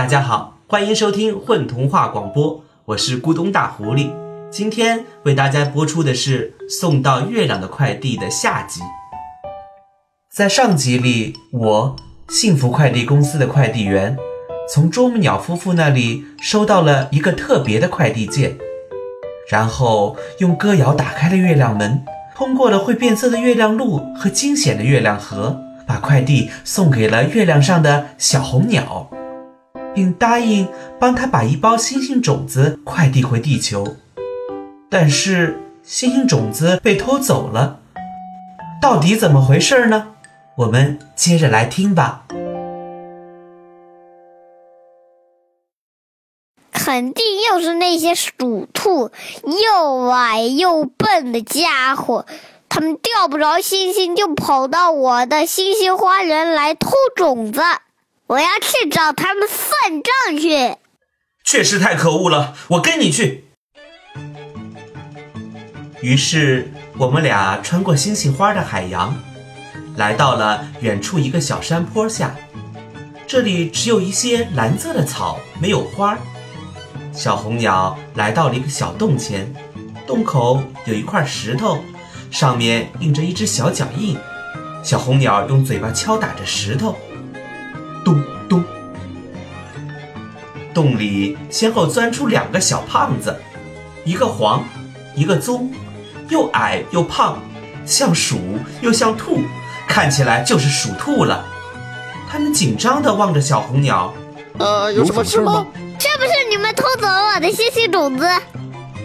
大家好，欢迎收听混童话广播，我是咕咚大狐狸。今天为大家播出的是《送到月亮的快递》的下集。在上集里，我幸福快递公司的快递员从啄木鸟夫妇那里收到了一个特别的快递件，然后用歌谣打开了月亮门，通过了会变色的月亮路和惊险的月亮河，把快递送给了月亮上的小红鸟。并答应帮他把一包星星种子快递回地球，但是星星种子被偷走了，到底怎么回事呢？我们接着来听吧。肯定又是那些鼠兔，又矮又笨的家伙，他们钓不着星星，就跑到我的星星花园来偷种子。我要去找他们算账去。确实太可恶了，我跟你去。于是我们俩穿过星星花的海洋，来到了远处一个小山坡下。这里只有一些蓝色的草，没有花。小红鸟来到了一个小洞前，洞口有一块石头，上面印着一只小脚印。小红鸟用嘴巴敲打着石头。咚咚！洞里先后钻出两个小胖子，一个黄，一个棕，又矮又胖，像鼠又像兔，看起来就是鼠兔了。他们紧张地望着小红鸟。呃，有什么事吗？是不是你们偷走了我的星星种子？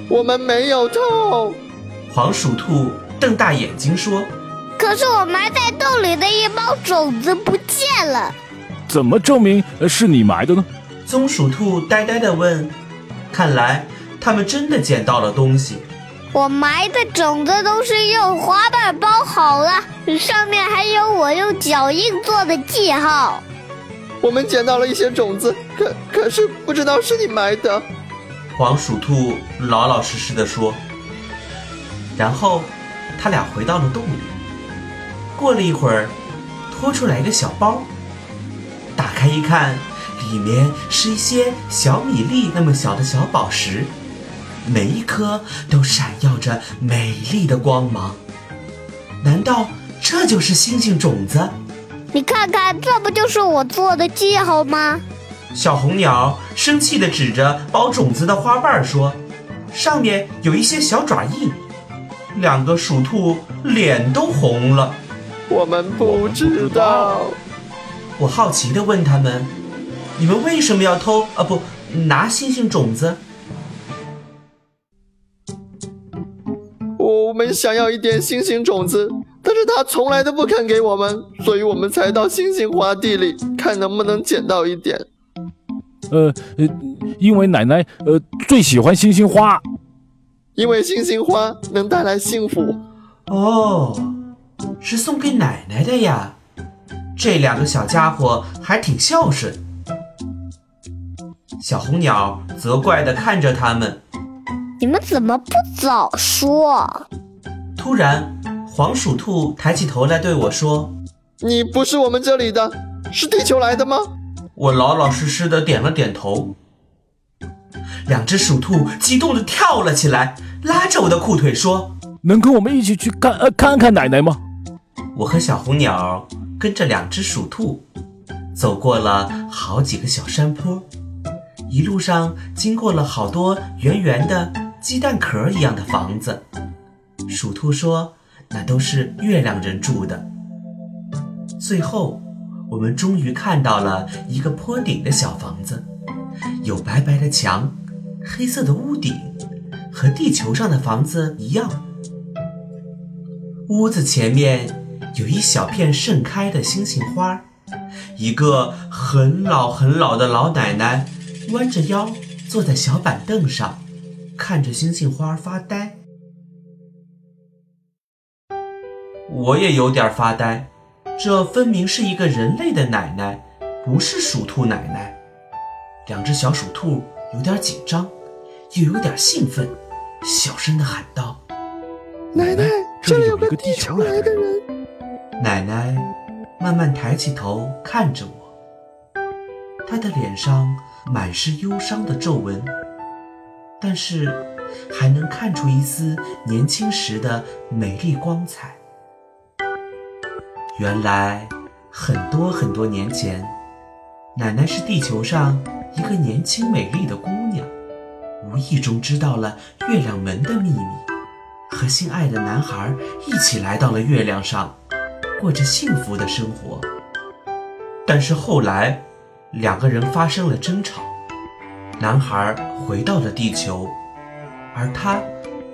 我们没有偷。黄鼠兔瞪大眼睛说：“可是我埋在洞里的一包种子不见了。”怎么证明是你埋的呢？棕鼠兔呆呆地问。看来他们真的捡到了东西。我埋的种子都是用花瓣包好了，上面还有我用脚印做的记号。我们捡到了一些种子，可可是不知道是你埋的。黄鼠兔老老实实的说。然后他俩回到了洞里。过了一会儿，拖出来一个小包。打开一看，里面是一些小米粒那么小的小宝石，每一颗都闪耀着美丽的光芒。难道这就是星星种子？你看看，这不就是我做的记号吗？小红鸟生气地指着包种子的花瓣说：“上面有一些小爪印。”两个鼠兔脸都红了。我们不知道。我好奇地问他们：“你们为什么要偷啊？不拿星星种子？”我们想要一点星星种子，但是他从来都不肯给我们，所以我们才到星星花地里看能不能捡到一点。呃呃，因为奶奶呃最喜欢星星花，因为星星花能带来幸福。哦，是送给奶奶的呀。这两个小家伙还挺孝顺。小红鸟责怪地看着他们：“你们怎么不早说？”突然，黄鼠兔抬起头来对我说：“你不是我们这里的，是地球来的吗？”我老老实实的点了点头。两只鼠兔激动地跳了起来，拉着我的裤腿说：“能跟我们一起去看呃看看奶奶吗？”我和小红鸟。跟着两只鼠兔，走过了好几个小山坡，一路上经过了好多圆圆的鸡蛋壳一样的房子。鼠兔说：“那都是月亮人住的。”最后，我们终于看到了一个坡顶的小房子，有白白的墙，黑色的屋顶，和地球上的房子一样。屋子前面。有一小片盛开的星星花，一个很老很老的老奶奶弯着腰坐在小板凳上，看着星星花发呆。我也有点发呆，这分明是一个人类的奶奶，不是鼠兔奶奶。两只小鼠兔有点紧张，又有点兴奋，小声的喊道：“奶奶，这里有个地球来的人。”奶奶慢慢抬起头看着我，她的脸上满是忧伤的皱纹，但是还能看出一丝年轻时的美丽光彩。原来，很多很多年前，奶奶是地球上一个年轻美丽的姑娘，无意中知道了月亮门的秘密，和心爱的男孩一起来到了月亮上，过着幸福的生活。但是后来，两个人发生了争吵，男孩回到了地球，而他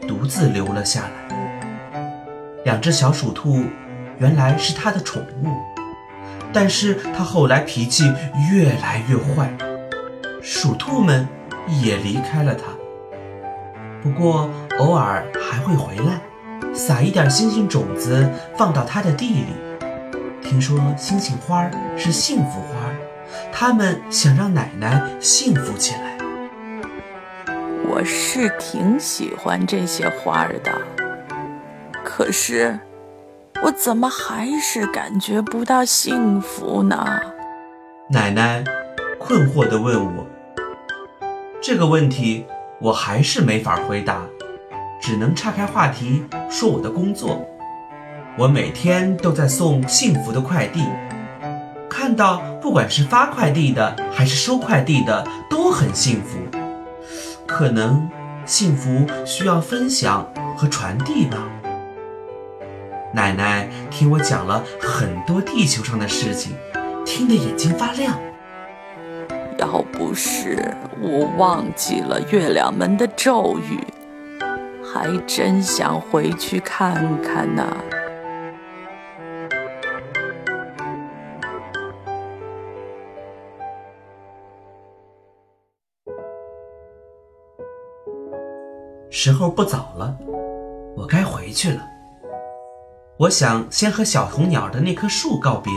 独自留了下来。两只小鼠兔原来是他的宠物，但是他后来脾气越来越坏，鼠兔们也离开了他。不过偶尔还会回来，撒一点星星种子放到他的地里。听说星星花是幸福花，他们想让奶奶幸福起来。我是挺喜欢这些花儿的，可是我怎么还是感觉不到幸福呢？奶奶困惑地问我。这个问题我还是没法回答，只能岔开话题说我的工作。我每天都在送幸福的快递，看到不管是发快递的还是收快递的都很幸福。可能幸福需要分享和传递吧。奶奶听我讲了很多地球上的事情，听得眼睛发亮。要不是我忘记了月亮门的咒语，还真想回去看看呢。时候不早了，我该回去了。我想先和小红鸟的那棵树告别，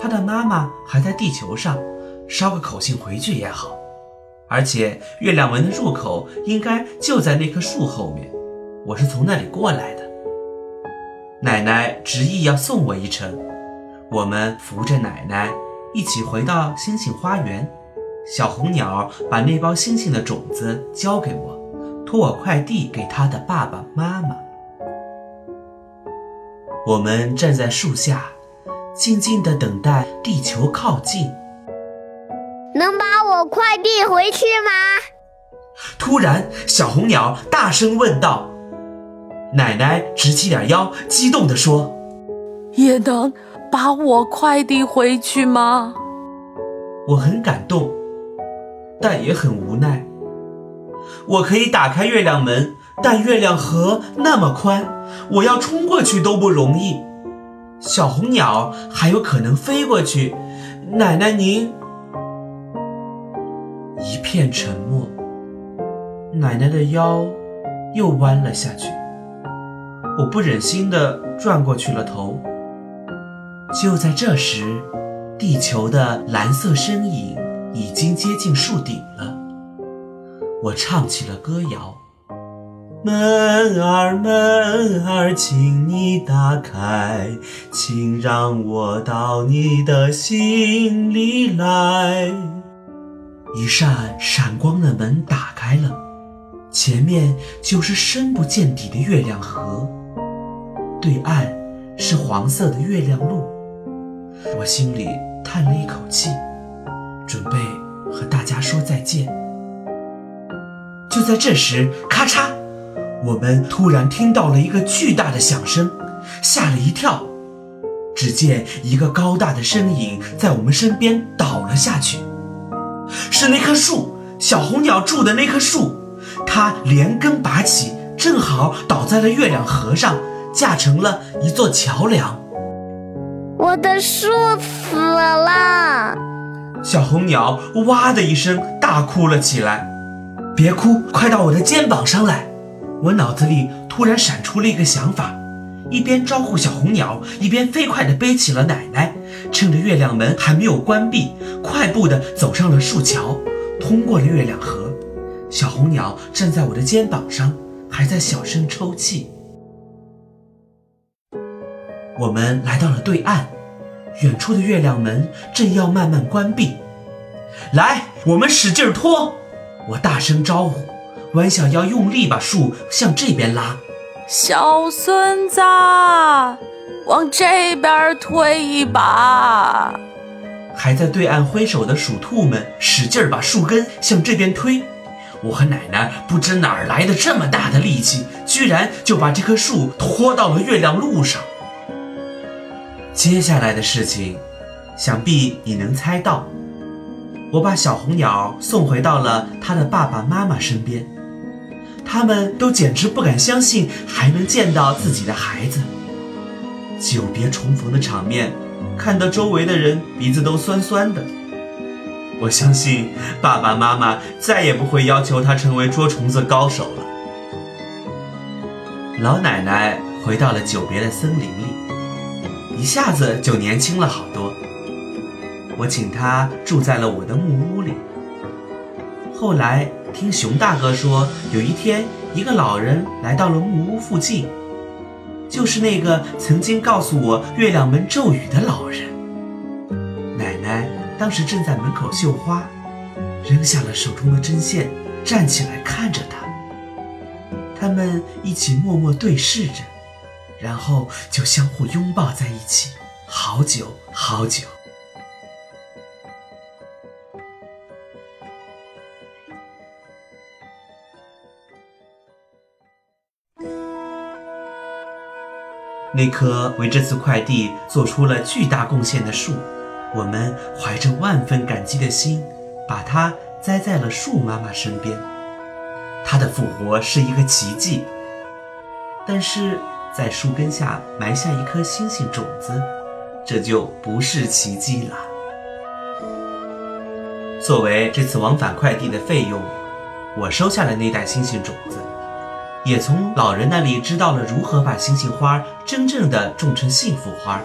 它的妈妈还在地球上，捎个口信回去也好。而且月亮门的入口应该就在那棵树后面，我是从那里过来的。奶奶执意要送我一程，我们扶着奶奶一起回到星星花园。小红鸟把那包星星的种子交给我。托我快递给他的爸爸妈妈。我们站在树下，静静的等待地球靠近。能把我快递回去吗？突然，小红鸟大声问道。奶奶直起点腰，激动地说：“也能把我快递回去吗？”我很感动，但也很无奈。我可以打开月亮门，但月亮河那么宽，我要冲过去都不容易。小红鸟还有可能飞过去，奶奶您……一片沉默。奶奶的腰又弯了下去，我不忍心的转过去了头。就在这时，地球的蓝色身影已经接近树顶了。我唱起了歌谣：门儿门儿，请你打开，请让我到你的心里来。一扇闪光的门打开了，前面就是深不见底的月亮河，对岸是黄色的月亮路。我心里叹了一口气，准备和大家说再见。就在这时，咔嚓！我们突然听到了一个巨大的响声，吓了一跳。只见一个高大的身影在我们身边倒了下去，是那棵树，小红鸟住的那棵树。它连根拔起，正好倒在了月亮河上，架成了一座桥梁。我的树死了！小红鸟哇的一声大哭了起来。别哭，快到我的肩膀上来！我脑子里突然闪出了一个想法，一边招呼小红鸟，一边飞快地背起了奶奶，趁着月亮门还没有关闭，快步地走上了树桥，通过了月亮河。小红鸟站在我的肩膀上，还在小声抽泣。我们来到了对岸，远处的月亮门正要慢慢关闭。来，我们使劲拖！我大声招呼，弯小腰用力把树向这边拉。小孙子，往这边推一把。还在对岸挥手的鼠兔们使劲把树根向这边推。我和奶奶不知哪儿来的这么大的力气，居然就把这棵树拖到了月亮路上。接下来的事情，想必你能猜到。我把小红鸟送回到了它的爸爸妈妈身边，他们都简直不敢相信还能见到自己的孩子。久别重逢的场面，看得周围的人鼻子都酸酸的。我相信爸爸妈妈再也不会要求他成为捉虫子高手了。老奶奶回到了久别的森林里，一下子就年轻了好多。我请她住在了我的木屋里。后来听熊大哥说，有一天一个老人来到了木屋附近，就是那个曾经告诉我月亮门咒语的老人。奶奶。当时正在门口绣花，扔下了手中的针线，站起来看着他。他们一起默默对视着，然后就相互拥抱在一起，好久好久。那棵为这次快递做出了巨大贡献的树。我们怀着万分感激的心，把它栽在了树妈妈身边。它的复活是一个奇迹，但是在树根下埋下一颗星星种子，这就不是奇迹了。作为这次往返快递的费用，我收下了那袋星星种子，也从老人那里知道了如何把星星花真正的种成幸福花，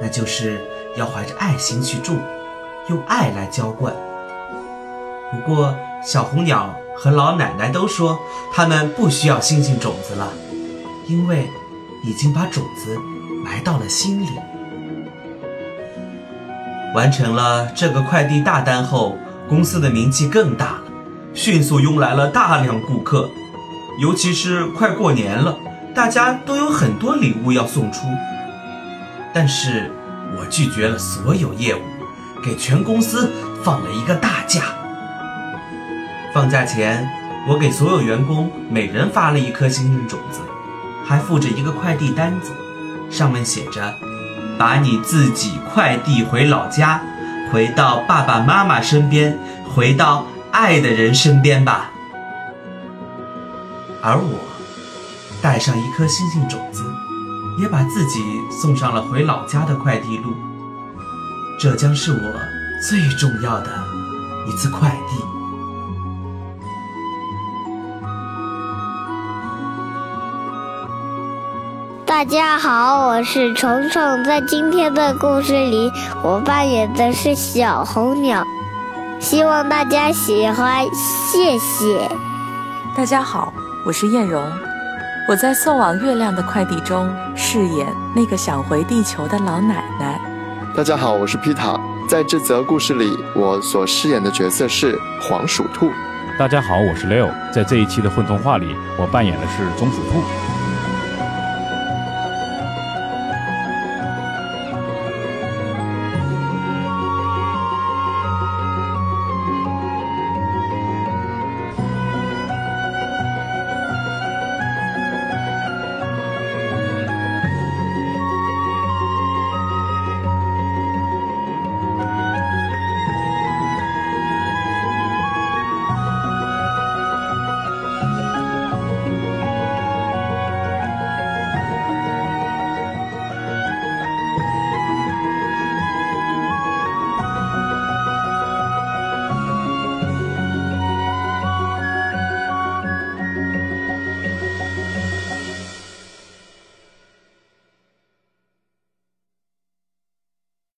那就是。要怀着爱心去种，用爱来浇灌。不过，小红鸟和老奶奶都说，他们不需要星星种子了，因为已经把种子埋到了心里。完成了这个快递大单后，公司的名气更大了，迅速拥来了大量顾客。尤其是快过年了，大家都有很多礼物要送出，但是。我拒绝了所有业务，给全公司放了一个大假。放假前，我给所有员工每人发了一颗幸运种子，还附着一个快递单子，上面写着：“把你自己快递回老家，回到爸爸妈妈身边，回到爱的人身边吧。”而我带上一颗星星种子。也把自己送上了回老家的快递路，这将是我最重要的一次快递。大家好，我是虫虫，在今天的故事里，我扮演的是小红鸟，希望大家喜欢，谢谢。大家好，我是艳荣。我在送往月亮的快递中饰演那个想回地球的老奶奶。大家好，我是皮塔，在这则故事里，我所饰演的角色是黄鼠兔。大家好，我是 Leo，在这一期的混童话里，我扮演的是棕鼠兔。